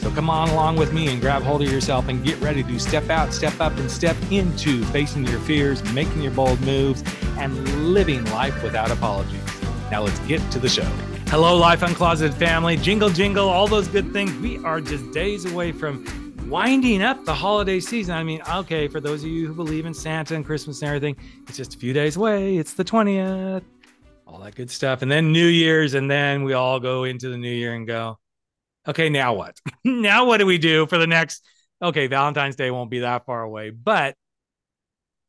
So come on along with me and grab hold of yourself and get ready to step out, step up, and step into facing your fears, making your bold moves, and living life without apologies. Now let's get to the show. Hello, Life Uncloseted family. Jingle, jingle, all those good things. We are just days away from winding up the holiday season. I mean, okay, for those of you who believe in Santa and Christmas and everything, it's just a few days away. It's the 20th, all that good stuff. And then New Year's, and then we all go into the new year and go, okay, now what? now what do we do for the next? Okay, Valentine's Day won't be that far away, but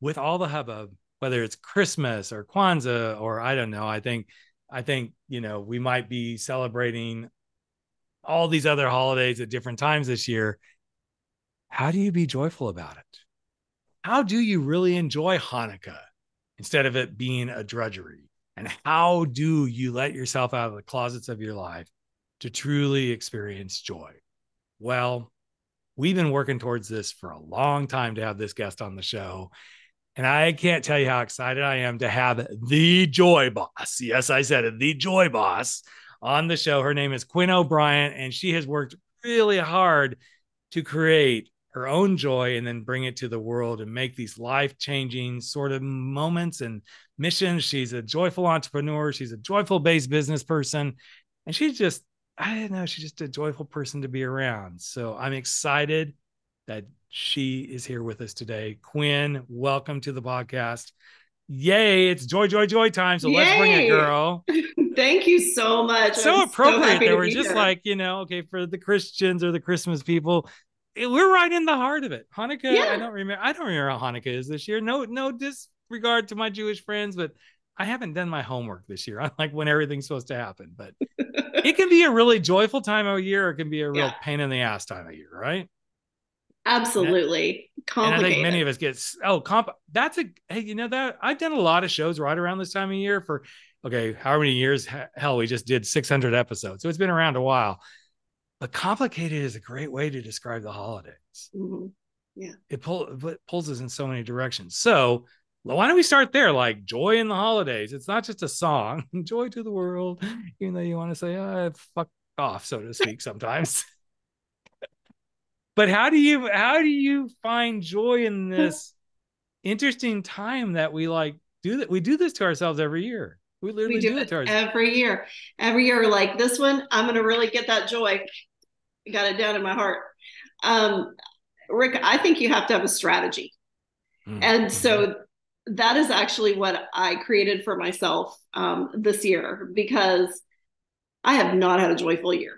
with all the hubbub, whether it's Christmas or Kwanzaa or I don't know, I think, I think, you know, we might be celebrating all these other holidays at different times this year. How do you be joyful about it? How do you really enjoy Hanukkah instead of it being a drudgery? And how do you let yourself out of the closets of your life to truly experience joy? Well, we've been working towards this for a long time to have this guest on the show. And I can't tell you how excited I am to have the joy boss. Yes, I said it, the joy boss on the show. Her name is Quinn O'Briant, and she has worked really hard to create her own joy and then bring it to the world and make these life changing sort of moments and missions. She's a joyful entrepreneur, she's a joyful based business person, and she's just I didn't know she's just a joyful person to be around. So I'm excited that she is here with us today. Quinn, welcome to the podcast. Yay, it's joy, joy, joy time. So Yay. let's bring it, girl. Thank you so much. so I'm appropriate so that we're just here. like, you know, okay, for the Christians or the Christmas people, we're right in the heart of it. Hanukkah, yeah. I don't remember, I don't remember how Hanukkah is this year. No, no disregard to my Jewish friends, but I haven't done my homework this year. I'm like when everything's supposed to happen, but it can be a really joyful time of year. Or it can be a real yeah. pain in the ass time of year, right? Absolutely. And, and I think many of us get oh comp. That's a hey, you know that I've done a lot of shows right around this time of year for okay, how many years? Hell, we just did 600 episodes, so it's been around a while. But complicated is a great way to describe the holidays. Mm-hmm. Yeah, it, pull, it pulls us in so many directions. So why don't we start there? Like joy in the holidays. It's not just a song. joy to the world, even though you want to say, oh, fuck off, so to speak, sometimes. but how do you how do you find joy in this interesting time that we like do that? We do this to ourselves every year. We literally we do, do, it, ourselves. every year. Every year, like this one, I'm gonna really get that joy. got it down in my heart. Um, Rick, I think you have to have a strategy. Mm-hmm. And so that is actually what I created for myself um, this year because I have not had a joyful year.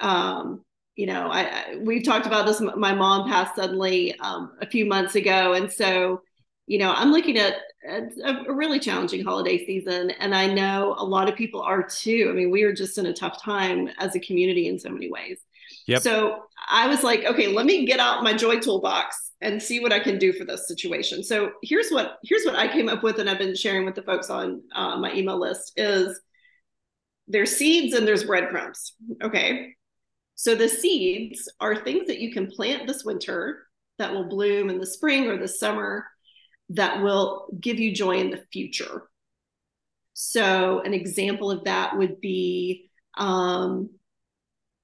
Um, you know, I, I, we've talked about this. My mom passed suddenly um, a few months ago, and so you know, I'm looking at, at a, really challenging holiday season, and I know a lot of people are too. I mean, we are just in a tough time as a community in so many ways. Yep. So I was like, okay, let me get out my joy toolbox and see what I can do for this situation. So here's what here's what I came up with, and I've been sharing with the folks on uh, my email list is there's seeds and there's breadcrumbs. Okay, so the seeds are things that you can plant this winter that will bloom in the spring or the summer that will give you joy in the future. So an example of that would be um,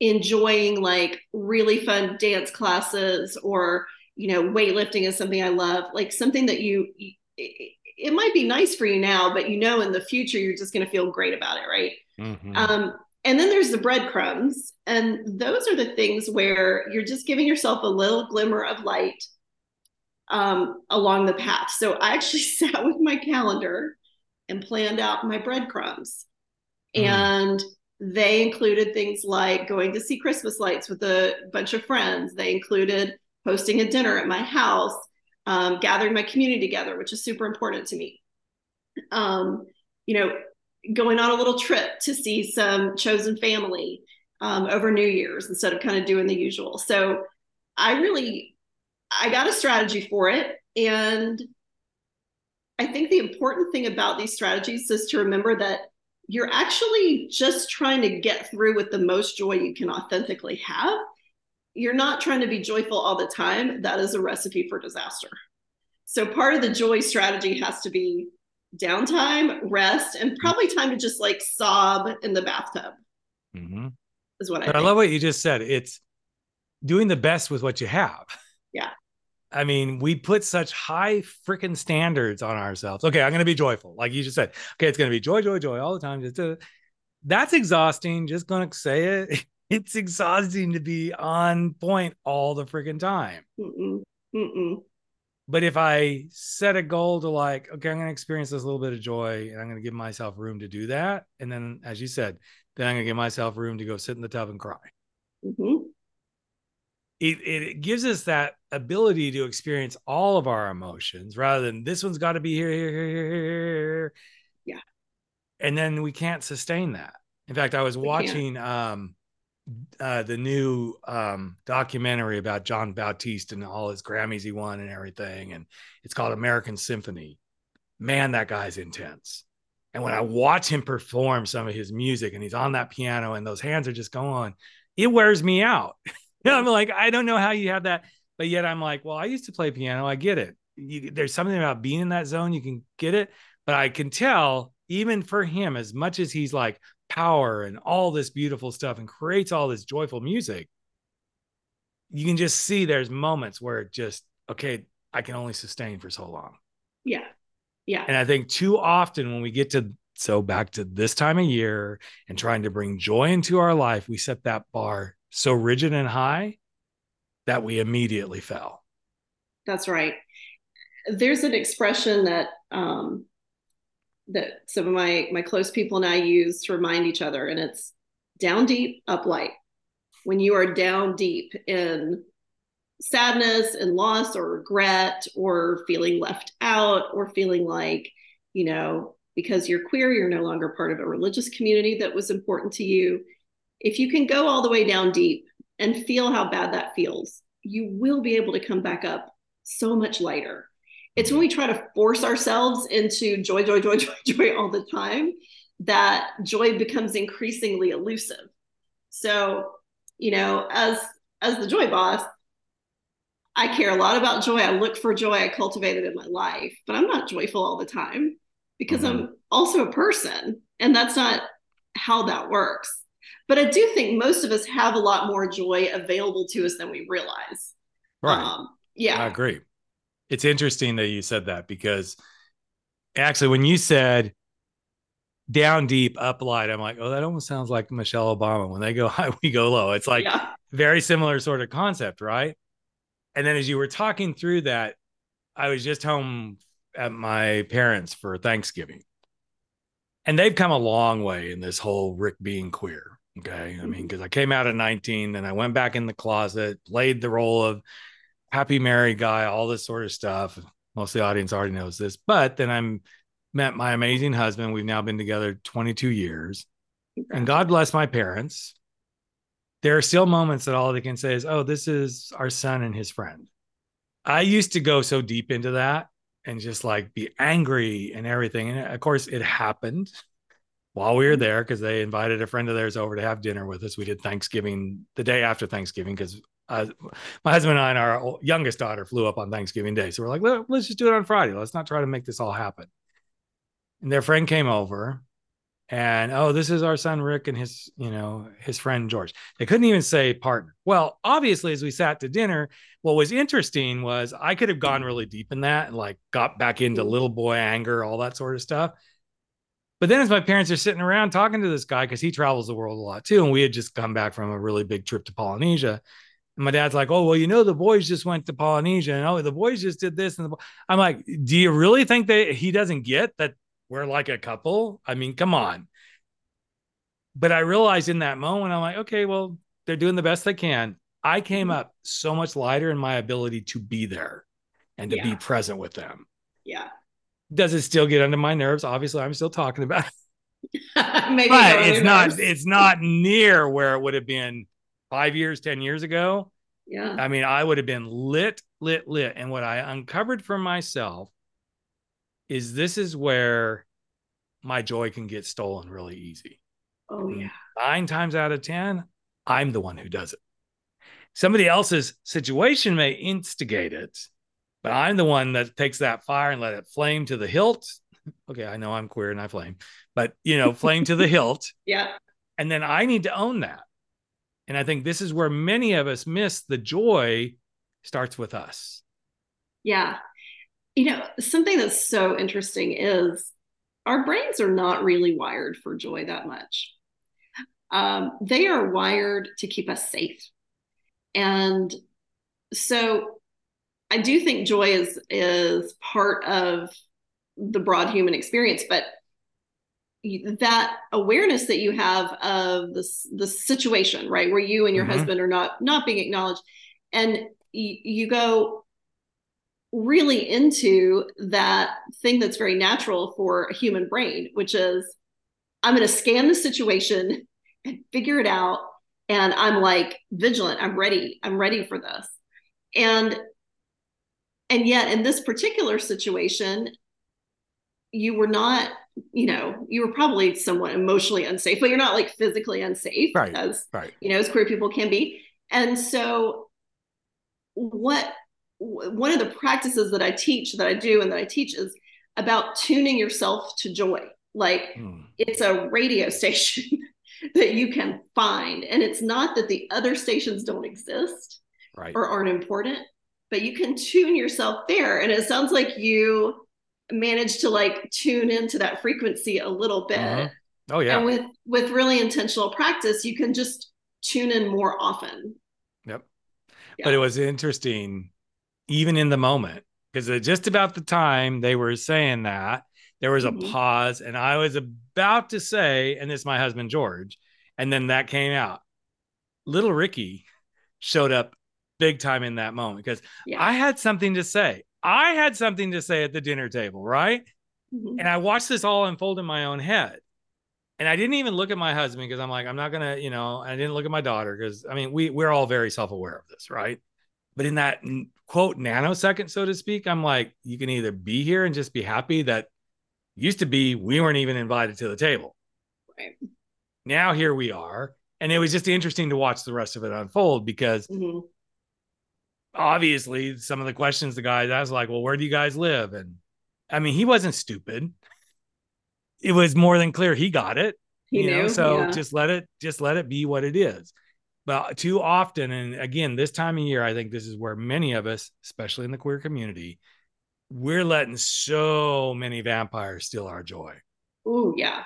enjoying like really fun dance classes or you know, weightlifting is something I love, like something that you, it, might be nice for you now, but you know, in the future, you're just going to feel great about it. Right. Mm-hmm. Um, and then there's the breadcrumbs. And those are the things where you're just giving yourself a little glimmer of light um, along the path. So I actually sat with my calendar and planned out my breadcrumbs. Mm. And they included things like going to see Christmas lights with a bunch of friends. They included hosting a dinner at my house, um, gathering my community together, which is super important to me. Um, you know, going on a little trip to see some chosen family um, over New Year's instead of kind of doing the usual. So I really, I got a strategy for it. And I think the important thing about these strategies is to remember that you're actually just trying to get through with the most joy you can authentically have. You're not trying to be joyful all the time. That is a recipe for disaster. So part of the joy strategy has to be downtime, rest, and probably time to just like sob in the bathtub. Mm-hmm. Is what I. I love what you just said. It's doing the best with what you have. Yeah. I mean, we put such high freaking standards on ourselves. Okay, I'm going to be joyful, like you just said. Okay, it's going to be joy, joy, joy all the time. Just to, that's exhausting. Just going to say it. It's exhausting to be on point all the freaking time. Mm-mm. Mm-mm. But if I set a goal to like, okay, I'm going to experience this little bit of joy, and I'm going to give myself room to do that, and then, as you said, then I'm going to give myself room to go sit in the tub and cry. Mm-hmm. It, it gives us that ability to experience all of our emotions rather than this one's got to be here, here, here, here, here. Yeah. And then we can't sustain that. In fact, I was We watching um, uh, the new um, documentary about Jon Batiste and all his Grammys he won and everything. And it's called American Symphony. Man, that guy's intense. And when I watch him perform some of his music and he's on that piano and those hands are just going, it wears me out. I'm like, I don't know how you have that. But yet I'm like, well, I used to play piano. I get it. You, there's something about being in that zone. You can get it. But I can tell, even for him, as much as he's like power and all this beautiful stuff and creates all this joyful music, you can just see there's moments where it just, okay, I can only sustain for so long. Yeah. Yeah. And I think too often when we get to so back to this time of year and trying to bring joy into our life, we set that bar so rigid and high that we immediately fell. That's right. There's an expression that um, that some of my my close people and I use to remind each other, and it's down deep, up light. When you are down deep in sadness and loss or regret or feeling left out or feeling like, you know, because you're queer, you're no longer part of a religious community that was important to you. If you can go all the way down deep and feel how bad that feels, you will be able to come back up so much lighter. It's when we try to force ourselves into joy, joy, joy, joy, joy all the time that joy becomes increasingly elusive. So, you know, as as the joy boss, I care a lot about joy. I look for joy. I cultivate it in my life, but I'm not joyful all the time because mm-hmm. I'm also a person, and that's not how that works. But I do think most of us have a lot more joy available to us than we realize. Right. Um, yeah. I agree. It's interesting that you said that because actually, when you said down deep, up light, I'm like, oh, that almost sounds like Michelle Obama. When they go high, we go low. It's like Yeah. very similar sort of concept, right? And then as you were talking through that, I was just home at my parents for Thanksgiving. And they've come a long way in this whole Rick being queer. Okay. I mean, because I came out at 19 and I went back in the closet, played the role of happy married guy, all this sort of stuff. Most of the audience already knows this. But then I'm met my amazing husband. We've now been together 22 years. And God bless my parents. There are still moments that all they can say is, oh, this is our son and his friend. I used to go so deep into that and just like be angry and everything. And of course, it happened while we were mm-hmm. there because they invited a friend of theirs over to have dinner with us. We did Thanksgiving the day after Thanksgiving because uh, my husband and I and our youngest daughter flew up on Thanksgiving Day. So we're like, let's just do it on Friday. Let's not try to make this all happen. And their friend came over and oh, this is our son Rick and his, you know, his friend George. They couldn't even say partner. Well, obviously, as we sat to dinner, what was interesting was I could have gone mm-hmm. really deep in that and like got back into mm-hmm. little boy anger, all that sort of stuff. But then as my parents are sitting around talking to this guy, because he travels the world a lot too, and we had just come back from a really big trip to Polynesia. And my dad's like, "Oh, well, you know, the boys just went to Polynesia, and oh, the boys just did this." And the I'm like, "Do you really think that he doesn't get that we're like a couple? I mean, come on." But I realized in that moment, I'm like, "Okay, well, they're doing the best they can." I came mm-hmm. up so much lighter in my ability to be there and to Yeah. be present with them. Yeah. Does it still get under my nerves? Obviously, I'm still talking about it, Maybe but it's not it's not near where it would have been five years, ten years ago. Yeah. I mean, I would have been lit, lit, lit. And what I uncovered for myself is this is where my joy can get stolen really easy. Oh, yeah. Nine times out of 10, I'm the one who does it. Somebody else's situation may instigate it, but I'm the one that takes that fire and let it flame to the hilt. Okay, I know I'm queer and I flame, but you know, flame to the hilt. Yeah. And then I need to own that. And I think this is where many of us miss the joy starts with us. Yeah. You know, something that's so interesting is our brains are not really wired for joy that much. Um, they are wired to keep us safe. And so I do think joy is is part of the broad human experience, but that awareness that you have of this the situation, right, where you and your mm-hmm. husband are not not being acknowledged, and you, you go really into that thing that's very natural for a human brain, which is I'm going to scan the situation and figure it out. And I'm like vigilant. I'm ready. I'm ready for this. And and yet in this particular situation, you were not, you know, you were probably somewhat emotionally unsafe, but you're not like physically unsafe right, as right. you know, as queer people can be. And so what one of the practices that I teach, that I do, and that I teach is about tuning yourself to joy. Like hmm. it's a radio station that you can find. And it's not that the other stations don't exist right. or aren't important, but you can tune yourself there. And it sounds like you managed to like tune into that frequency a little bit. Uh-huh. Oh yeah. And with with really intentional practice, you can just tune in more often. Yep. Yeah. But it was interesting even in the moment, because just about the time they were saying that, there was a mm-hmm. pause, and I was about to say, and this is my husband George, and then that came out. Little Ricky showed up big time in that moment because yeah. I had something to say. I had something to say at the dinner table, right? Mm-hmm. And I watched this all unfold in my own head. And I didn't even look at my husband because I'm like, I'm not gonna, you know, I didn't look at my daughter because I mean, we we're all very self-aware of this, right? But in that quote nanosecond, so to speak, I'm like, you can either be here and just be happy that used to be we weren't even invited to the table. Right. Now here we are. And it was just interesting to watch the rest of it unfold because mm-hmm. Obviously some of the questions the guys asked, like, well, where do you guys live? And I mean, he wasn't stupid. It was more than clear he got it. He you knew, know, so yeah. just let it just let it be what it is but too often and again this time of year i think this is where many of us especially in the queer community we're letting so many vampires steal our joy oh yeah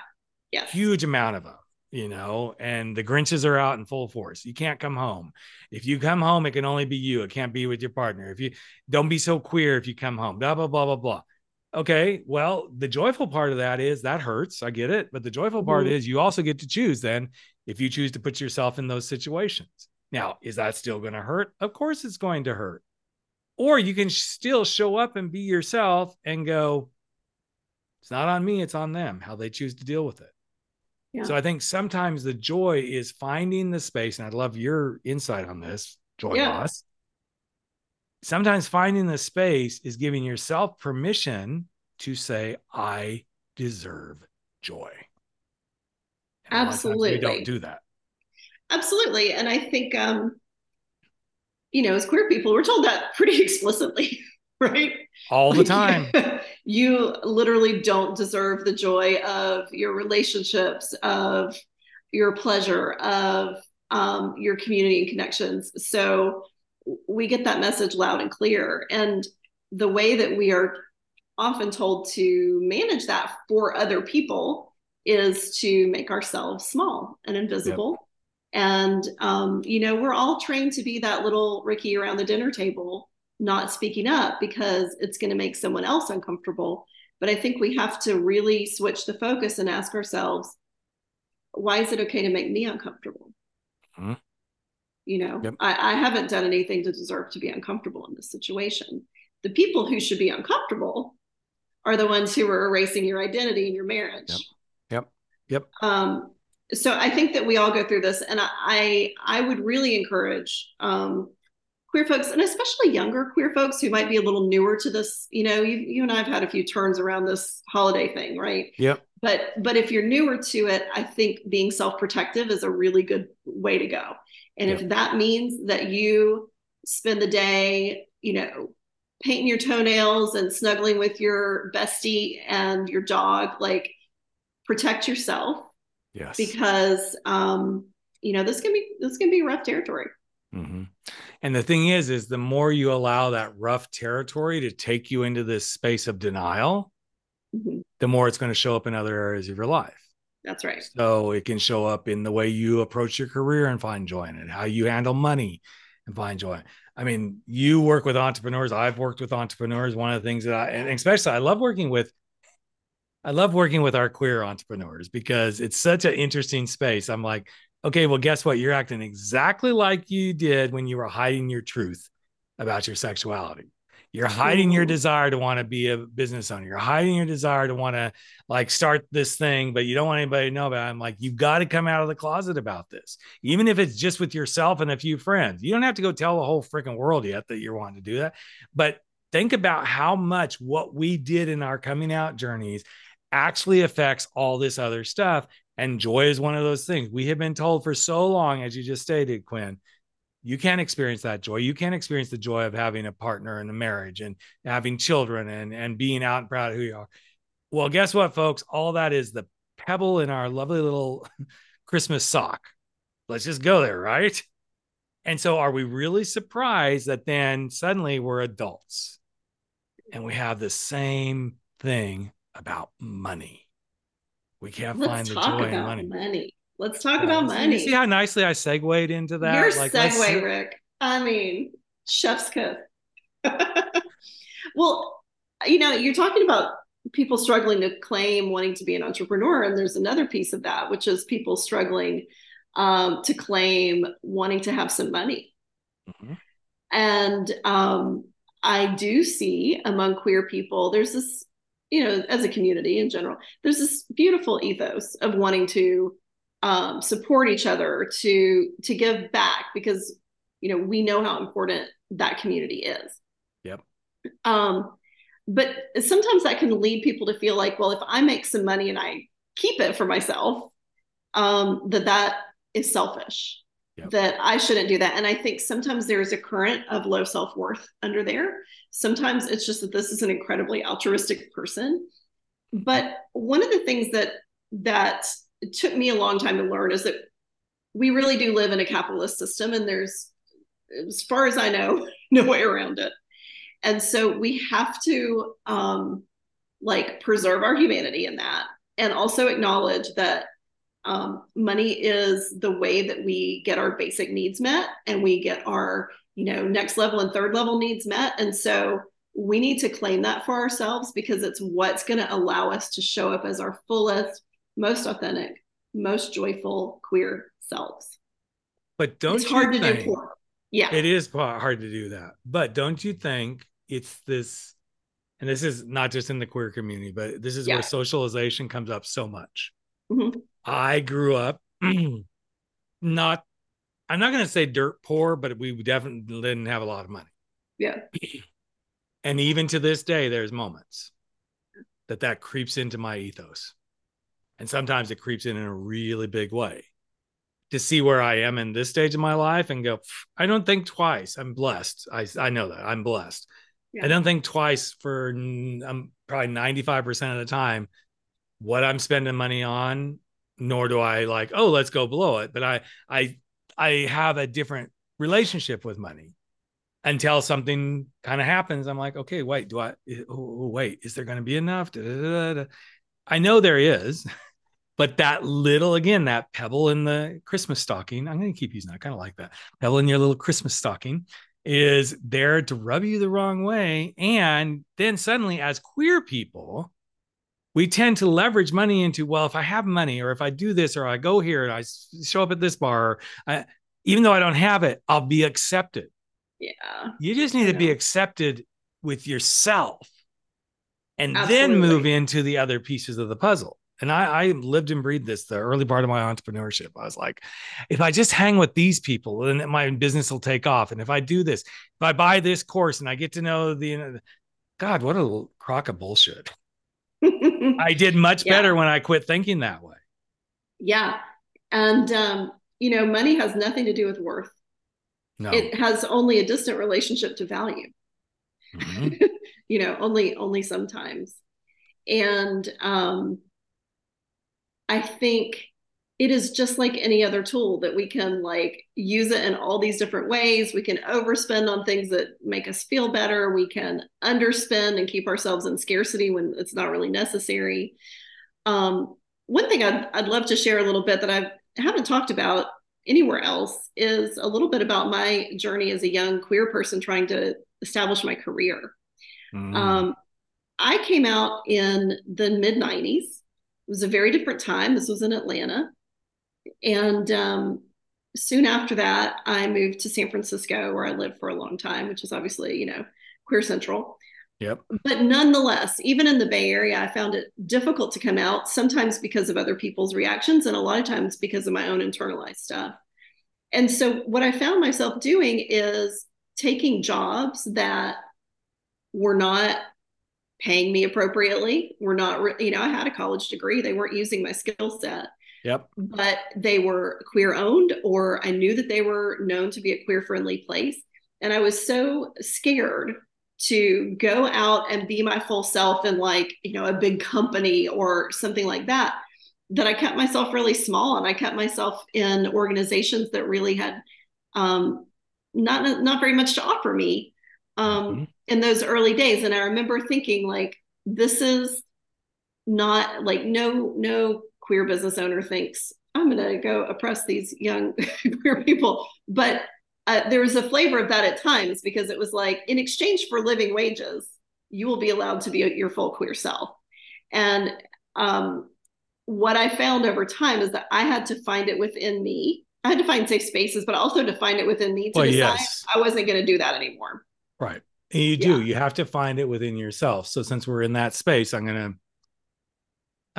yeah huge amount of them you know and the grinches are out in full force you can't come home if you come home it can only be you it can't be with your partner if you don't be so queer if you come home blah blah blah blah blah okay well the joyful part of that is that hurts i get it but the joyful part mm-hmm. is you also get to choose then if you choose to put yourself in those situations. Now, is that still going to hurt? Of course, it's going to hurt. Or you can still show up and be yourself and go, it's not on me, it's on them, how they choose to deal with it. Yeah. So I think sometimes the joy is finding the space, and I'd love your insight on this, Joy yeah. Boss. Sometimes finding the space is giving yourself permission to say, I deserve joy. Absolutely. We don't do that. Absolutely. And I think, um, you know, as queer people, we're told that pretty explicitly, right? All the time. you literally don't deserve the joy of your relationships, of your pleasure, of um, your community and connections. So we get that message loud and clear. And the way that we are often told to manage that for other people is to make ourselves small and invisible. Yep. And, um, you know, we're all trained to be that little Ricky around the dinner table, not speaking up because it's going to make someone else uncomfortable. But I think we have to really switch the focus and ask ourselves, why is it okay to make me uncomfortable? Mm-hmm. You know, yep. I, I haven't done anything to deserve to be uncomfortable in this situation. The people who should be uncomfortable are the ones who are erasing your identity in your marriage. Yep. Yep. Um, so I think that we all go through this, and I I would really encourage um, queer folks and especially younger queer folks who might be a little newer to this you know you, you and i've had a few turns around this holiday thing right? Yep. But but if you're newer to it i think being self-protective is a really good way to go. And yep. if that means that you spend the day you know painting your toenails and snuggling with your bestie and your dog like protect yourself yes. because um you know this can be this can be rough territory. Mm-hmm. And the thing is is the more you allow that rough territory to take you into this space of denial mm-hmm. the more it's going to show up in other areas of your life that's right so it can show up in the way you approach your career and find joy in it how you handle money and find joy I mean, you work with entrepreneurs. I've worked with entrepreneurs. One of the things that I, and especially I love working with, I love working with our queer entrepreneurs because it's such an interesting space. I'm like, okay, well, guess what? You're acting exactly like you did when you were hiding your truth about your sexuality. You're hiding your desire to want to be a business owner. You're hiding your desire to want to like start this thing, but you don't want anybody to know about it. I'm like, you've got to come out of the closet about this, even if it's just with yourself and a few friends. You don't have to go tell the whole freaking world yet that you're wanting to do that. But think about how much what we did in our coming out journeys actually affects all this other stuff. And joy is one of those things. We have been told for so long, as you just stated, Quinn, you can't experience that joy. You can't experience the joy of having a partner in a marriage and having children and, and being out and proud of who you are. Well, guess what, folks? All that is the pebble in our lovely little Christmas sock. Let's just go there, right? And so, are we really surprised that then suddenly we're adults and we have the same thing about money? We can't Let's find the joy in money. money. Let's talk about money. You see how nicely I segued into that? Your like, segue, Rick. I mean, chef's kiss. well, you know, you're talking about people struggling to claim wanting to be an entrepreneur, and there's another piece of that, which is people struggling um, to claim wanting to have some money. Mm-hmm. And um, I do see among queer people, there's this, you know, as a community in general, there's this beautiful ethos of wanting to um, support each other, to to give back because you know we know how important that community is. Yep. Um, but sometimes that can lead people to feel like, well, if I make some money and I keep it for myself, um, that that is selfish. That I shouldn't do that. And I think sometimes there's a current of low self worth under there. Sometimes it's just that this is an incredibly altruistic person. But one of the things that that took me a long time to learn is that we really do live in a capitalist system and there's as far as i know no way around it and so we have to um like preserve our humanity in that and also acknowledge that um, money is the way that we get our basic needs met and we get our you know next level and third level needs met and so we need to claim that for ourselves because it's what's going to allow us to show up as our fullest most authentic, most joyful queer selves. But don't it's hard to do poor. Yeah. It is hard to do that. But don't you think it's this and this is not just in the queer community, but this is yeah. where socialization comes up so much. Mm-hmm. I grew up not I'm not going to say dirt poor, but we definitely didn't have a lot of money. Yeah. And even to this day, there's moments that that creeps into my ethos and sometimes it creeps in in a really big way to see where I am in this stage of my life and go, I don't think twice. I'm blessed. I, I know that I'm blessed. Yeah. I don't think twice for um, probably 95% of the time what I'm spending money on, nor do I like, oh, let's go blow it. But I, I, I have a different relationship with money until something kind of happens. I'm like, okay, wait, do I, oh, oh, wait, is there going to be enough? Da, da, da, I know there is. But that little, again, that pebble in the Christmas stocking, I'm going to keep using that. I kind of like that. Pebble in your little Christmas stocking is there to rub you the wrong way. And then suddenly, as queer people, we tend to leverage money into, well, if I have money or if I do this or I go here and I show up at this bar, I, even though I don't have it, I'll be accepted. Yeah. You just need to be accepted with yourself and Absolutely. then move into the other pieces of the puzzle And I, I lived and breathed this the early part of my entrepreneurship. I was like, if I just hang with these people, then my business will take off. And if I do this, if I buy this course and I get to know the, God, what a crock of bullshit. I did much yeah. better when I quit thinking that way. Yeah. And, um, you know, money has nothing to do with worth. No. It has only a distant relationship to value. Mm-hmm. you know, only, only sometimes. And, um, I think it is just like any other tool that we can like use it in all these different ways. We can overspend on things that make us feel better. We can underspend and keep ourselves in scarcity when it's not really necessary. Um, one thing I'd, I'd love to share a little bit that I've, I haven't talked about anywhere else is a little bit about my journey as a young queer person trying to establish my career. Mm. Um, I came out in the mid 90s it was a very different time. This was in Atlanta. And um, soon after that, I moved to San Francisco, where I lived for a long time, which is obviously, you know, queer central. Yep. But nonetheless, even in the Bay Area, I found it difficult to come out, sometimes because of other people's reactions, and a lot of times because of my own internalized stuff. And so, what I found myself doing is taking jobs that were not paying me appropriately. We're not, you know, I had a college degree. They weren't using my skill set. Yep. But they were queer owned, or I knew that they were known to be a queer friendly place. And I was so scared to go out and be my full self in like, you know, a big company or something like that, that I kept myself really small and I kept myself in organizations that really had um, not, not very much to offer me. Um, mm-hmm in those early days and i remember thinking like this is not like no no queer business owner thinks i'm going to go oppress these young queer people but uh, there was a flavor of that at times because it was like in exchange for living wages you will be allowed to be your full queer self and um, what i found over time is that i had to find it within me i had to find safe spaces but also to find it within me to well, decide yes. i wasn't going to do that anymore right you do. Yeah. You have to find it within yourself. So since we're in that space, I'm gonna.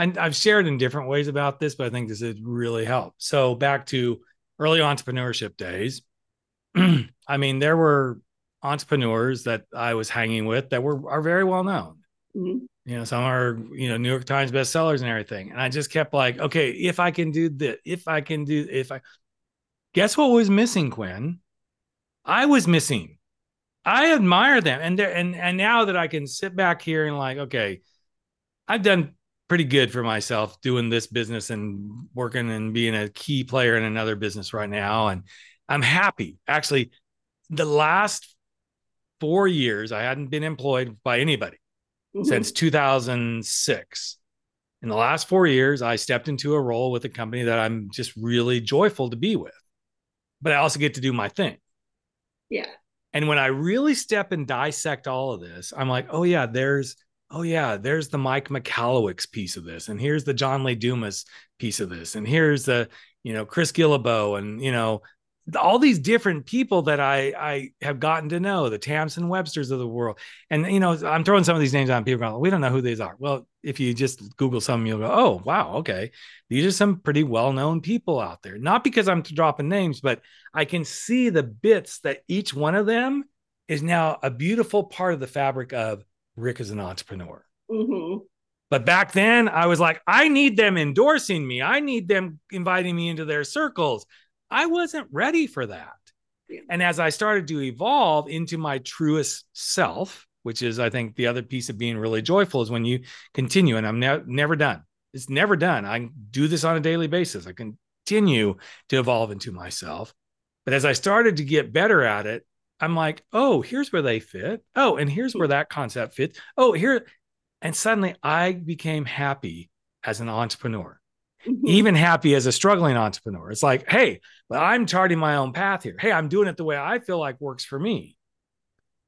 And I've shared in different ways about this, but I think this would really help. So back to early entrepreneurship days. I mean, there were entrepreneurs that I was hanging with that were are very well known. Mm-hmm. You know, some are you know New York Times bestsellers and everything. And I just kept like, okay, if I can do this, if I can do, if I guess what was missing, Quinn, I was missing I admire them, and there and and now that I can sit back here and like, okay, I've done pretty good for myself doing this business and working and being a key player in another business right now, and I'm happy. Actually, the last four years, I hadn't been employed by anybody mm-hmm. since 2006. In the last four years, I stepped into a role with a company that I'm just really joyful to be with, but I also get to do my thing. Yeah. And when I really step and dissect all of this, I'm like, oh yeah, there's oh yeah, there's the Mike Michalowicz piece of this, and here's the John Lee Dumas piece of this, and here's the you know Chris Guillebeau, and you know all these different people that I I have gotten to know, the Tamsen Websters of the world, and you know I'm throwing some of these names on people going, we don't know who these are. Well, if you just Google some, you'll go, oh wow, okay, these are some pretty well known people out there. Not because I'm dropping names, but I can see the bits that each one of them is now a beautiful part of the fabric of Rick is an entrepreneur. Mm-hmm. But back then, I was like, I need them endorsing me. I need them inviting me into their circles. I wasn't ready for that. And as I started to evolve into my truest self, which is, I think, the other piece of being really joyful is when you continue, and I'm ne- never done. It's never done. I do this on a daily basis. I continue to evolve into myself. But as I started to get better at it, I'm like, oh, here's where they fit. Oh, and here's where that concept fits. Oh, here. And suddenly I became happy as an entrepreneur mm-hmm. even happy as a struggling entrepreneur. It's like, hey, well, I'm charting my own path here. Hey, I'm doing it the way I feel like works for me.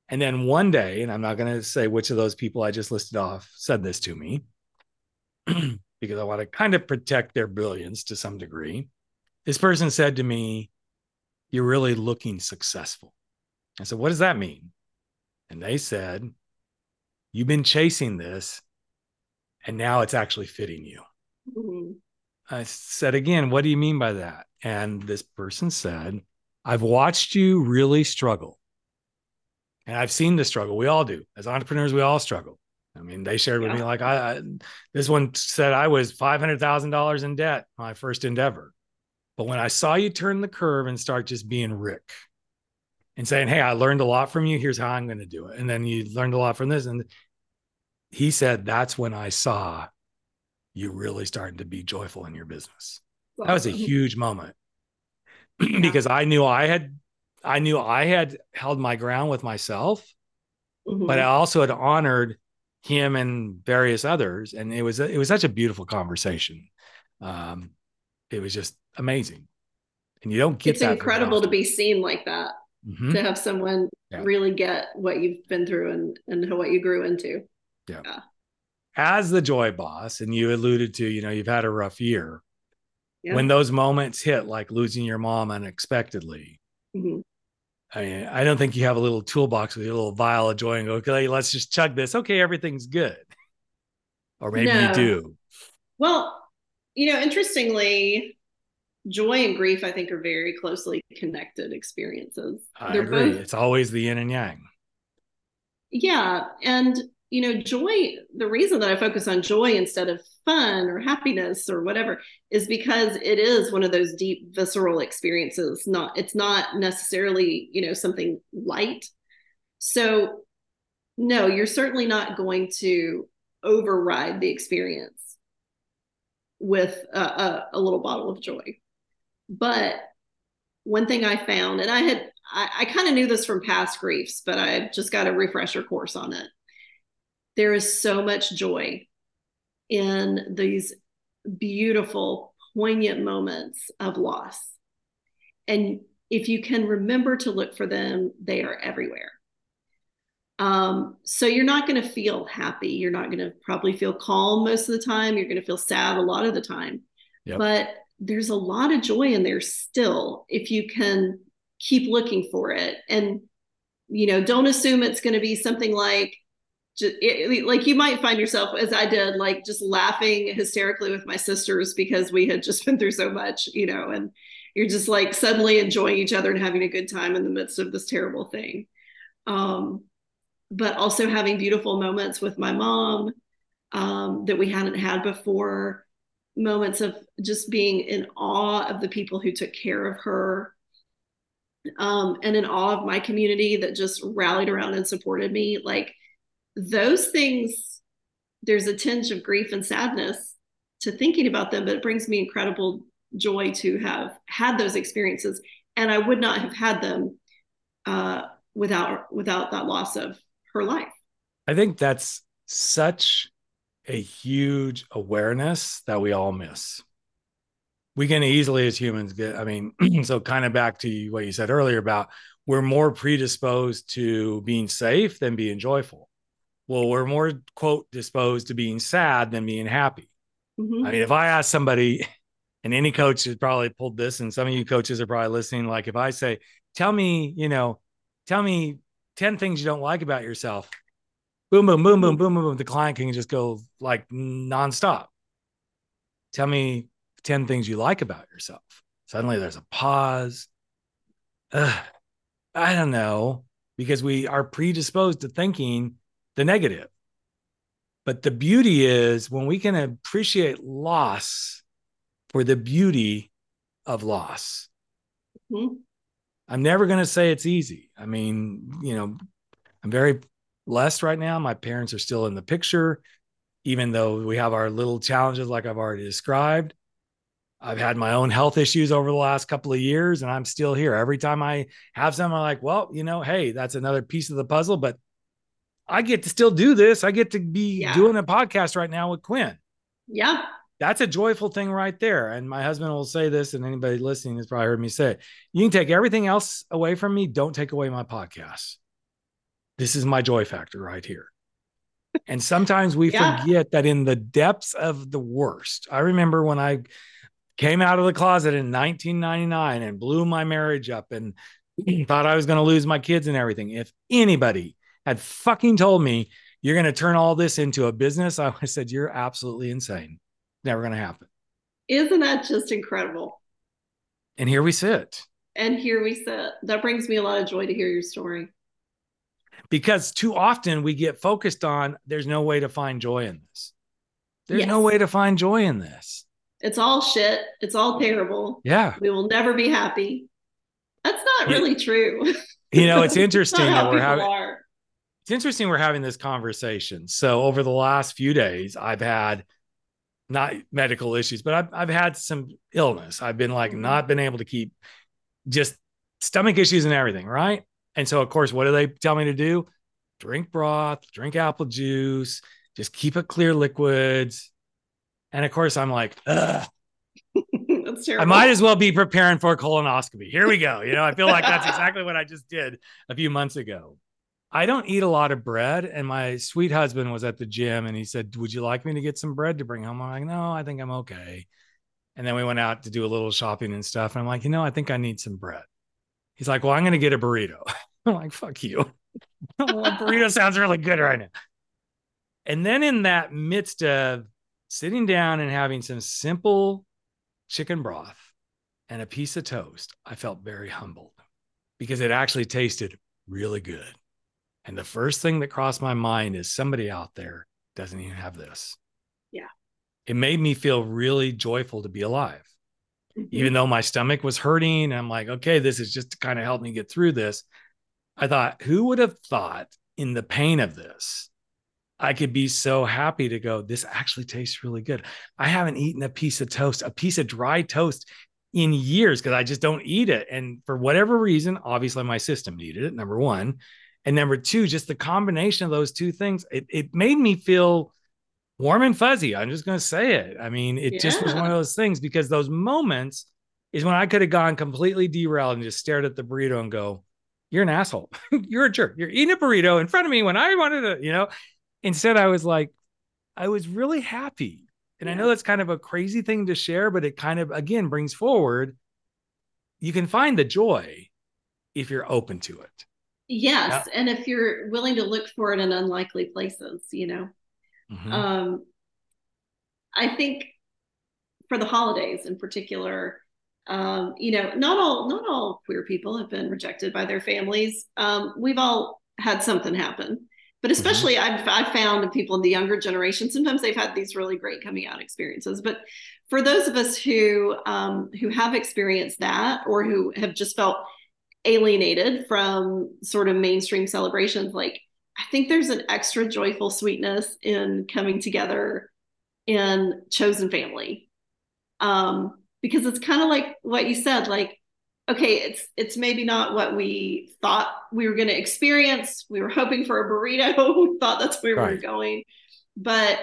And then one day, and I'm not going to say which of those people I just listed off said this to me because I want to kind of protect their brilliance to some degree. This person said to me, You're really looking successful. I said, What does that mean? And they said, You've been chasing this, and now it's actually fitting you. Mm-hmm. I said again, what do you mean by that? And this person said, I've watched you really struggle. And I've seen the struggle. We all do. As entrepreneurs, we all struggle. I mean, they shared with yeah. me like I, I, this one said I was five hundred thousand dollars in debt my first endeavor, but when I saw you turn the curve and start just being Rick, and saying, "Hey, I learned a lot from you. Here's how I'm going to do it," and then you learned a lot from this, and he said that's when I saw you really starting to be joyful in your business. That was a huge moment because I knew I had I knew I had held my ground with myself, mm-hmm. but I also had honored him and various others, and it was it was such a beautiful conversation. Um, it was just amazing, and you don't get. It's incredible to be seen like that. Mm-hmm. To have someone yeah. really get what you've been through and and what you grew into. yeah. yeah as the joy boss, and you alluded to, you know, you've had a rough year. Yeah. When those moments hit, like losing your mom unexpectedly, mm-hmm. I mean, I don't think you have a little toolbox with your little vial of joy and go, okay, let's just chug this. Okay, everything's good. Or maybe no. you do. Well, you know, interestingly, joy and grief, I think, are very closely connected experiences. I They're agree. Both... It's always the yin and yang. Yeah. And you know, joy, the reason that I focus on joy instead of fun or happiness or whatever is because it is one of those deep visceral experiences. Not it's not necessarily, you know, something light. So no, you're certainly not going to override the experience with a, a, a little bottle of joy. But one thing I found, and I had I, I kind of knew this from past griefs, but I just got a refresher course on it there is so much joy in these beautiful, poignant moments of loss. And if you can remember to look for them, they are everywhere. Um, so you're not going to feel happy. You're not going to probably feel calm most of the time. You're going to feel sad a lot of the time. Yep. But there's a lot of joy in there still if you can keep looking for it. And, you know, don't assume it's going to be something like, just like you might find yourself as I did, like just laughing hysterically with my sisters because we had just been through so much, you know, and you're just like suddenly enjoying each other and having a good time in the midst of this terrible thing. Um, but also having beautiful moments with my mom um, that we hadn't had before, moments of just being in awe of the people who took care of her. Um, and in awe of my community that just rallied around and supported me. Like those things, there's a tinge of grief and sadness to thinking about them, but it brings me incredible joy to have had those experiences. And I would not have had them uh, without without that loss of her life. I think that's such a huge awareness that we all miss. We can easily, as humans, get. I mean, so kind of back to what you said earlier about we're more predisposed to being safe than being joyful well, we're more quote disposed to being sad than being happy. Mm-hmm. I mean, if I ask somebody, and any coach has probably pulled this, and some of you coaches are probably listening, like if I say, tell me, you know, tell me 10 things you don't like about yourself. Boom, boom, boom, boom, boom, boom, boom. The client can just go like nonstop. Tell me 10 things you like about yourself. Suddenly there's a pause. Ugh, I don't know, because we are predisposed to thinking the negative. But the beauty is when we can appreciate loss for the beauty of loss. Mm-hmm. I'm never going to say it's easy. I mean, you know, I'm very blessed right now. My parents are still in the picture, even though we have our little challenges, like I've already described. I've had my own health issues over the last couple of years, and I'm still here. Every time I have some, I'm like, well, you know, hey, that's another piece of the puzzle, but I get to still do this. I get to be yeah. doing a podcast right now with Quinn. Yeah. That's a joyful thing right there. And my husband will say this, and anybody listening has probably heard me say it. You can take everything else away from me. Don't take away my podcast. This is my joy factor right here. and sometimes we yeah. forget that in the depths of the worst. I remember when I came out of the closet in 1999 and blew my marriage up and thought I was going to lose my kids and everything. If anybody had fucking told me you're going to turn all this into a business, I would have said, You're absolutely insane. Never going to happen. Isn't that just incredible? And here we sit. And here we sit. That brings me a lot of joy to hear your story. Because too often we get focused on there's no way to find joy in this. There's yes. no way to find joy in this. It's all shit. It's all terrible. Yeah. We will never be happy. That's not yeah. really true. You know, it's interesting that we're having are. It's interesting we're having this conversation. So over the last few days, I've had not medical issues, but I've I've had some illness. I've been like mm-hmm. not been able to keep just stomach issues and everything, right? And so of course, what do they tell me to do? Drink broth, drink apple juice, just keep it clear liquids. And of course, I'm like, ugh. that's terrible. I might as well be preparing for a colonoscopy. Here we go. You know, I feel like that's exactly what I just did a few months ago. I don't eat a lot of bread. And my sweet husband was at the gym and he said, Would you like me to get some bread to bring home? I'm like, No, I think I'm okay. And then we went out to do a little shopping and stuff. And I'm like, You know, I think I need some bread. He's like, Well, I'm going to get a burrito. I'm like, Fuck you. well, burrito sounds really good right now. And then in that midst of sitting down and having some simple chicken broth and a piece of toast, I felt very humbled because it actually tasted really good. And the first thing that crossed my mind is somebody out there doesn't even have this. Yeah. It made me feel really joyful to be alive. Mm-hmm. Even though my stomach was hurting, I'm like, okay, this is just to kind of help me get through this. I thought, who would have thought in the pain of this, I could be so happy to go, this actually tastes really good. I haven't eaten a piece of toast, a piece of dry toast in years because I just don't eat it. And for whatever reason, obviously my system needed it, number one. And number two, just the combination of those two things, it, it made me feel warm and fuzzy. I'm just going to say it. I mean, it yeah. just was one of those things because those moments is when I could have gone completely derailed and just stared at the burrito and go, You're an asshole. You're a jerk. You're eating a burrito in front of me when I wanted to, you know. Instead, I was like, I was really happy. And yeah. I know that's kind of a crazy thing to share, but it kind of, again, brings forward you can find the joy if you're open to it. Yes, yeah. and if you're willing to look for it in unlikely places, you know. Mm-hmm. Um, I think for the holidays in particular, um, you know, not all not all queer people have been rejected by their families. Um, we've all had something happen, but mm-hmm. especially mm-hmm. I've I've found people in the younger generation sometimes they've had these really great coming out experiences. But for those of us who um, who have experienced that or who have just felt alienated from sort of mainstream celebrations like i think there's an extra joyful sweetness in coming together in chosen family. Um, because it's kind of like what you said like okay it's it's maybe not what we thought we were going to experience. We were hoping for a burrito. We thought that's where right. we were going. But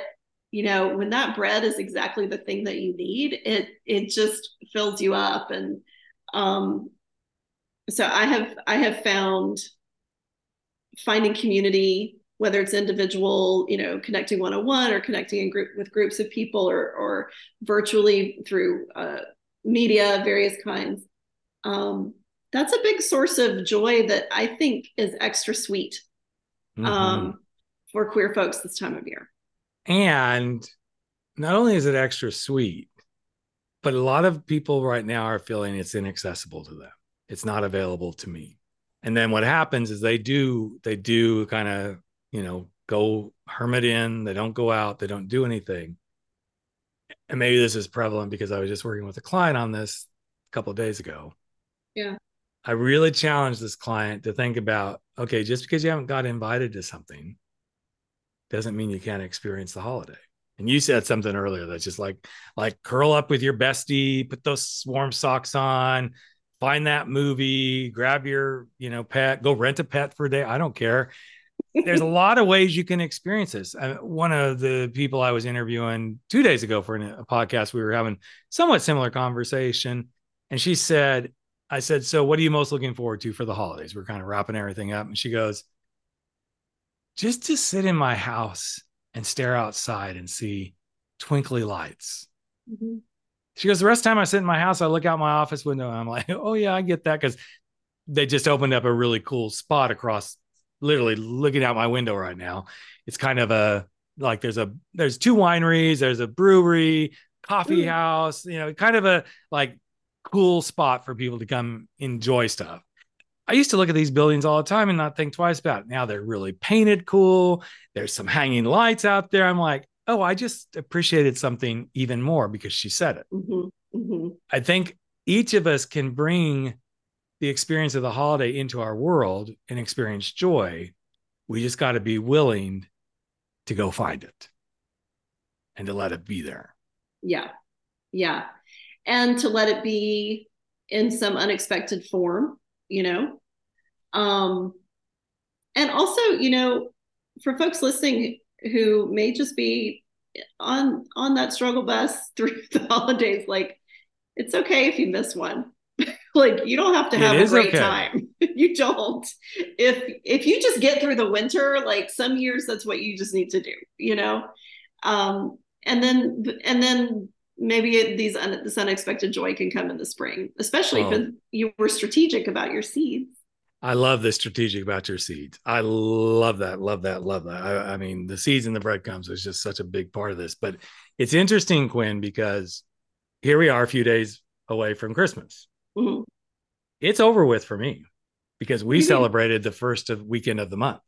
you know when that bread is exactly the thing that you need it it just fills you up. And um so i have i have found finding community whether it's individual you know connecting one-on-one or connecting in group with groups of people or or virtually through uh, media of various kinds. Um, that's a big source of joy that i think is extra sweet mm-hmm. um, for queer folks this time of year. And not only is it extra sweet but a lot of people right now are feeling it's inaccessible to them. It's not available to me and then what happens is they do they do kind of you know go hermit in. They don't go out. They don't do anything. And maybe this is prevalent because i was just working with a client on this a couple of days ago. Yeah. I really challenged this client to think about okay just because you haven't got invited to something doesn't mean you can't experience the holiday. And you said something earlier that's just like like curl up with your bestie put those warm socks on find that movie, grab your, you know, pet, go rent a pet for a day. I don't care. There's a lot of ways you can experience this. Uh, one of the people I was interviewing two days ago for a podcast, we were having somewhat similar conversation, and she said, "I said, so what are you most looking forward to for the holidays?" We're kind of wrapping everything up, and she goes, "Just to sit in my house and stare outside and see twinkly lights." Mm-hmm she goes, the rest of the time I sit in my house, I look out my office window and I'm like, oh yeah, I get that. Cause they just opened up a really cool spot across literally looking out my window right now. It's kind of a like there's a there's two wineries, there's a brewery, coffee Ooh. house, you know, kind of a like cool spot for people to come enjoy stuff. I used to look at these buildings all the time and not think twice about it. Now they're really painted cool. There's some hanging lights out there. I'm like, oh, I just appreciated something even more because she said it. Mm-hmm. Mm-hmm. I think each of us can bring the experience of the holiday into our world and experience joy. We just got to be willing to go find it and to let it be there. Yeah. Yeah. And to let it be in some unexpected form, you know. Um and also, you know, for folks listening who may just be on on that struggle bus through the holidays like it's okay if you miss one like you don't have to have a great okay. time you don't if if you just get through the winter like some years that's what you just need to do you know um and then and then maybe it, these un, this unexpected joy can come in the spring especially oh. if you were strategic about your seeds I love the strategic about your seeds. I love that, love that, love that. I, I, mean, the seeds and the breadcrumbs is just such a big part of this. But it's interesting, Quinn, because here we are a few days away from Christmas. Mm-hmm. It's over with for me because we mm-hmm. celebrated the first of weekend of the month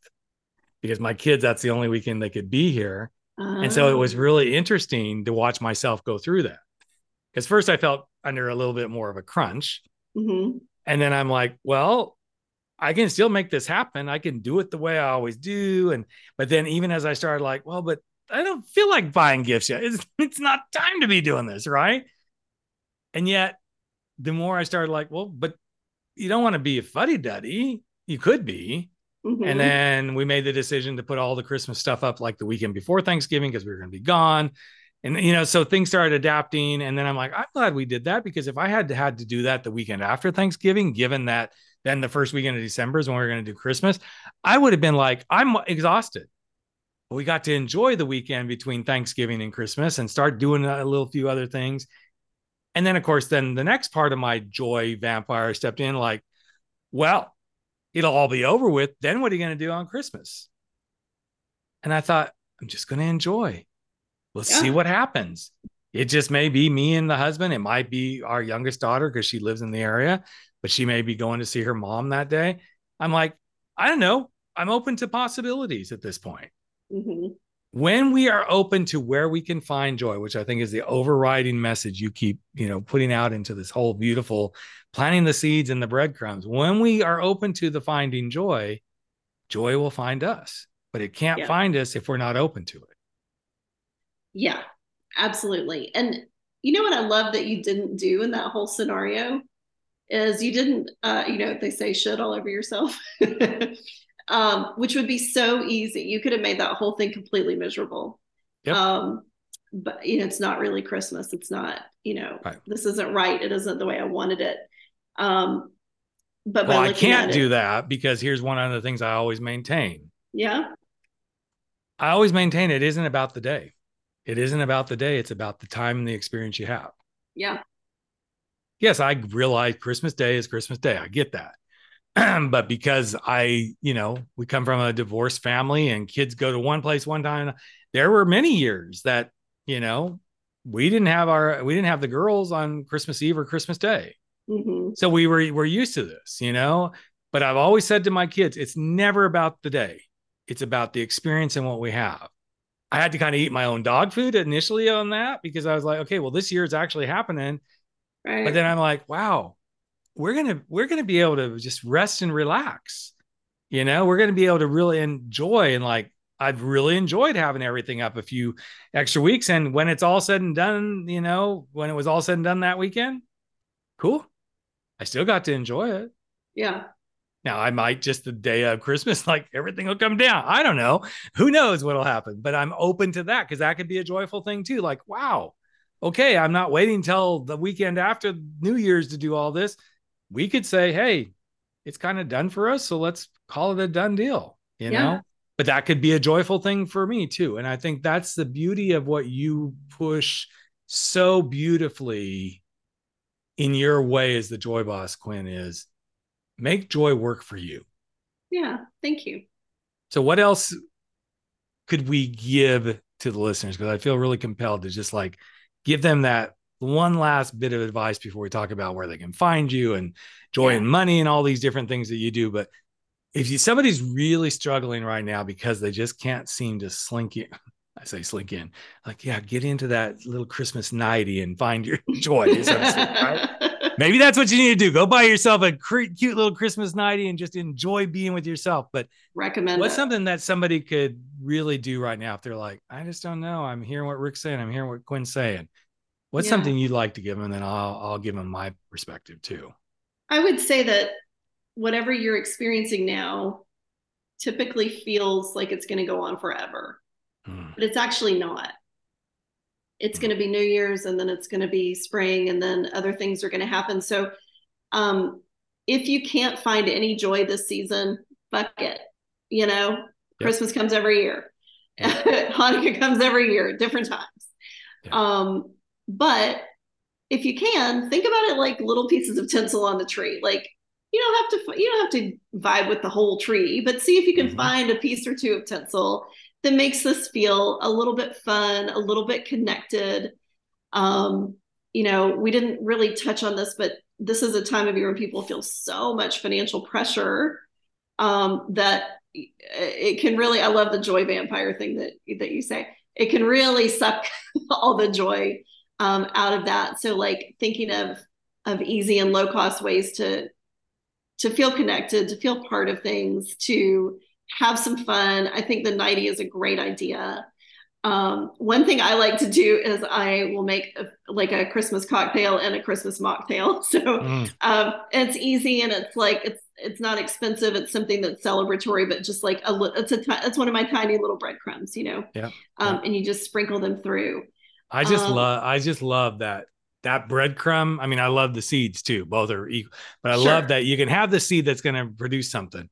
because my kids, that's the only weekend they could be here. And so it was oh. really interesting to watch myself go through that. Because first I felt under a little bit more of a crunch. Mm-hmm. And then I'm like, well, I can still make this happen. I can do it the way I always do. And but then even as I started like, well, but I don't feel like buying gifts yet. It's it's not time to be doing this, right? And yet the more I started like, well, but you don't want to be a fuddy duddy. You could be. Mm-hmm. And then we made the decision to put all the Christmas stuff up like the weekend before Thanksgiving because we were going to be gone. And you know, so things started adapting. And then I'm like, I'm glad we did that because if I had to had to do that the weekend after Thanksgiving, given that then the first weekend of December is when we are going to do Christmas, I would have been like, I'm exhausted. But we got to enjoy the weekend between Thanksgiving and Christmas and start doing a little few other things. And then, of course, then the next part of my joy vampire stepped in like, well, it'll all be over with. Then what are you going to do on Christmas? And I thought, I'm just going to enjoy. Let's yeah. see what happens. It just may be me and the husband. It might be our youngest daughter because she lives in the area but she may be going to see her mom that day. I'm like, I don't know. I'm open to possibilities at this point. Mm-hmm. When we are open to where we can find joy, which I think is the overriding message you keep, you know, putting out into this whole beautiful planting the seeds and the breadcrumbs. When we are open to the finding joy, joy will find us, but it can't yeah. find us if we're not open to it. Yeah, absolutely. And you know what I love that you didn't do in that whole scenario is you didn't, uh, you know, they say shit all over yourself, um, which would be so easy. You could have made that whole thing completely miserable. Yep. Um, but you know, it's not really Christmas. It's not, you know, right. this isn't right. It isn't the way I wanted it. Um, but well, I can't do it, that because here's one of the things I always maintain. Yeah. I always maintain it isn't about the day. It isn't about the day. It's about the time and the experience you have. Yeah yes, I realize Christmas Day is Christmas Day. I get that. but because I, you know, we come from a divorced family and kids go to one place one time, there were many years that, you know, we didn't have our we didn't have the girls on Christmas Eve or Christmas Day. Mm-hmm. So we were we're used to this, you know. But I've always said to my kids, it's never about the day. It's about the experience and what we have. I had to kind of eat my own dog food initially on that because I was like, okay, well, this year it's actually happening. Right. But then I'm like, wow, we're gonna we're gonna be able to just rest and relax. You know, we're gonna be able to really enjoy and like I've really enjoyed having everything up a few extra weeks. And when it's all said and done, you know, when it was all said and done that weekend, cool. I still got to enjoy it. Yeah. Now I might just the day of Christmas, like everything will come down. I don't know. Who knows what'll happen? But I'm open to that because that could be a joyful thing too. Like, wow, okay, I'm not waiting till the weekend after New Year's to do all this. We could say, hey, it's kind of done for us. So let's call it a done deal, you yeah. know? But that could be a joyful thing for me too. And I think that's the beauty of what you push so beautifully in your way as the joy boss, Quinn, is make joy work for you. Yeah. Thank you. So, what else could we give to the listeners? Because I feel really compelled to just like give them that one last bit of advice before we talk about where they can find you and joy yeah. and money and all these different things that you do. But if you, somebody's really struggling right now because they just can't seem to slink in, I say slink in, like, yeah, get into that little Christmas nighty and find your joy. right? Maybe that's what you need to do. Go buy yourself a cute little Christmas nighty and just enjoy being with yourself. But recommend what's it. something that somebody could really do right now if they're like, I just don't know. I'm hearing what Rick's saying. I'm hearing what Quinn's saying. What's yeah. something you'd like to give them? And then I'll I'll give them my perspective too. I would say that whatever you're experiencing now typically feels like it's going to go on forever, mm. but it's actually not. It's going to be New Year's and then it's going to be spring and then other things are going to happen. So, um, if you can't find any joy this season, fuck it. You know, yep. Christmas comes every year, yep. Hanukkah comes every year, different times. Yep. Um, but if you can, think about it like little pieces of tinsel on the tree. Like you don't have to you don't have to vibe with the whole tree but see if you can mm-hmm. find a piece or two of tinsel that makes this feel a little bit fun a little bit connected. Um, you know we didn't really touch on this but this is a time of year when people feel so much financial pressure um, that it can really i love the joy vampire thing that that you say. It can really suck all the joy um, out of that. So like thinking of of easy and low cost ways to to feel connected, to feel part of things, to have some fun. I think the nighty is a great idea. Um, one thing I like to do is I will make a, like a Christmas cocktail and a Christmas mocktail. So mm. um, it's easy and it's like it's it's not expensive. It's something that's celebratory, but just like a it's a t- it's one of my tiny little breadcrumbs, you know. Yeah. Um, yeah. and you just sprinkle them through. I just um, love I just love that that breadcrumb. I mean, I love the seeds too. Both are equal, but I sure. love that you can have the seed that's going to produce something.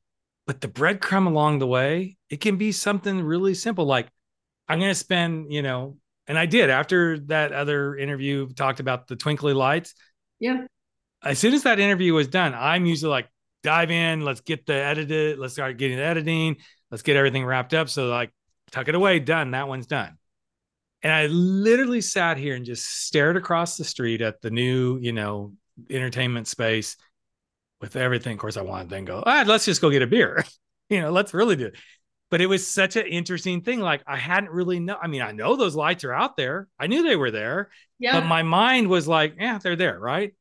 But the breadcrumb along the way, it can be something really simple. Like I'm going to spend, you know, and I did after that other interview talked about the twinkly lights. Yeah. As soon as that interview was done, I'm usually like, dive in, let's get the edited, let's start getting the editing, let's get everything wrapped up. So like tuck it away, done. That one's done. And I literally sat here and just stared across the street at the new, you know, entertainment space with everything. Of course, I wanted to then go, ah, let's just go get a beer. you know, let's really do it. But it was such an interesting thing. Like I hadn't really know. I mean, I know those lights are out there. I knew they were there. Yeah. But my mind was like, yeah, they're there, right?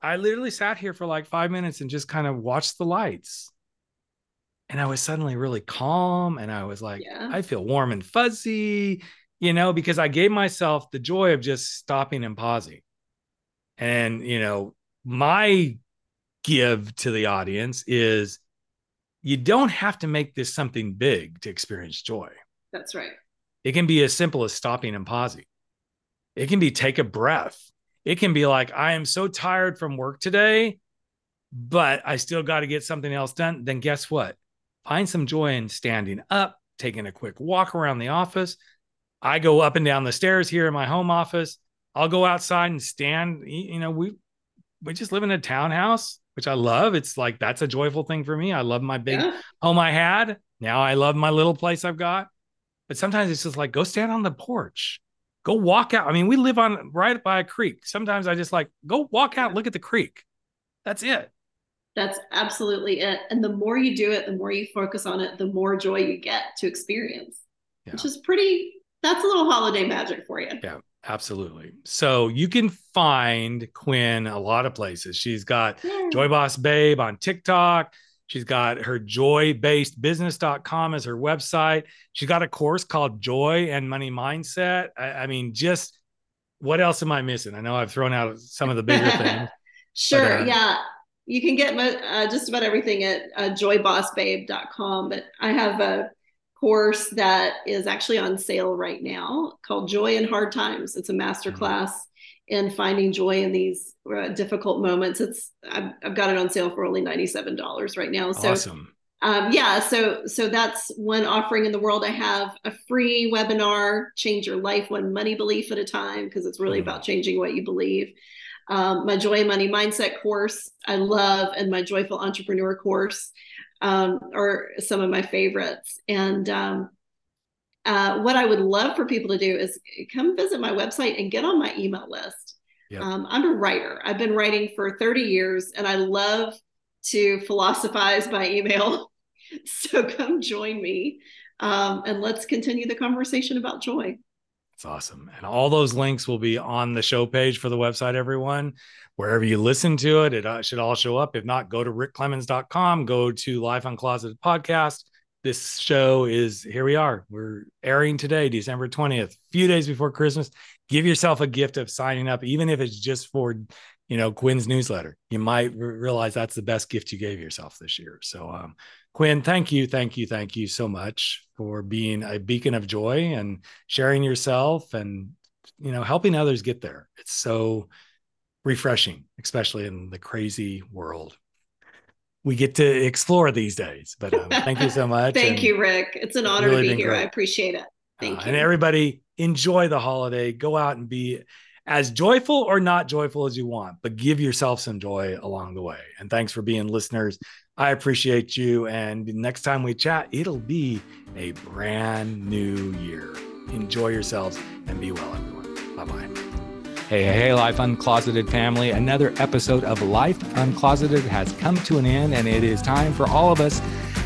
I literally sat here for like five minutes and just kind of watched the lights. And I was suddenly really calm. And I was like, yeah. I feel warm and fuzzy you know, because I gave myself the joy of just stopping and pausing. And, you know, my give to the audience is you don't have to make this something big to experience joy. That's right. It can be as simple as stopping and pausing. It can be take a breath. It can be like, I am so tired from work today, but I still got to get something else done. Then guess what? Find some joy in standing up, taking a quick walk around the office, I go up and down the stairs here in my home office. I'll go outside and stand. You know, we we just live in a townhouse, which I love. It's like that's a joyful thing for me. I love my big yeah. home I had. Now I love my little place I've got. But sometimes it's just like go stand on the porch. Go walk out. I mean, we live on right by a creek. Sometimes I just like go walk out, look at the creek. That's it. That's absolutely it. And the more you do it, the more you focus on it, the more joy you get to experience, yeah. which is pretty that's a little holiday magic for you. Yeah, absolutely. So you can find Quinn a lot of places. She's got yeah. Joy Boss Babe on TikTok. She's got her joybasedbusiness.com as her website. She's got a course called Joy and Money Mindset. I, I mean, just what else am I missing? I know I've thrown out some of the bigger things. sure. But, uh, yeah. You can get uh, just about everything at uh, joybossbabe.com. But I have a course that is actually on sale right now called Joy in Hard Times. It's a mm-hmm. class in finding joy in these uh, difficult moments. It's I've, I've, got it on sale for only ninety seven dollars right now. So. Awesome. Um, yeah, so so that's one offering in the world. I have a free webinar, "Change Your Life One Money Belief at a Time," because it's really mm. about changing what you believe. Um, my Joy and Money Mindset course, I love, and my Joyful Entrepreneur course um, are some of my favorites. And um, uh, what I would love for people to do is come visit my website and get on my email list. Yep. Um, I'm a writer. I've been writing for 30 years and I love to philosophize by email. so come join me um, and let's continue the conversation about joy. It's awesome. And all those links will be on the show page for the website, everyone. Wherever you listen to it, it uh, should all show up. If not, go to rickclemons.com, go to Life Uncloseted Podcast. This show is here we are. We're airing today, December 20th, a few days before Christmas. Give yourself a gift of signing up, even if it's just for you know Quinn's newsletter. You might realize that's the best gift you gave yourself this year. So um, Quinn, thank you, thank you, thank you so much for being a beacon of joy and sharing yourself and you know helping others get there. It's so refreshing, especially in the crazy world we get to explore these days. But um, thank you so much. thank you, Rick. It's an honor really to be here. Great. I appreciate it. Thank uh, you. And everybody, enjoy the holiday. Go out and be as joyful or not joyful as you want, but give yourself some joy along the way. And thanks for being listeners. I appreciate you. And next time we chat, it'll be a brand new year. Enjoy yourselves and be well, everyone. Bye bye. Hey, hey, Life Uncloseted family. Another episode of Life Uncloseted has come to an end, and it is time for all of us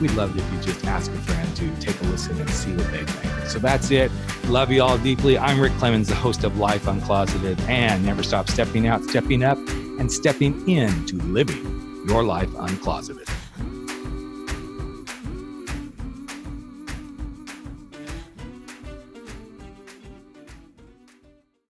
we'd love it if you just ask a friend to take a listen and see what they think. So that's it. Love you all deeply. I'm Rick Clemons, the host of Life Uncloseted, and never stop stepping out, stepping up, and stepping into living your life uncloseted.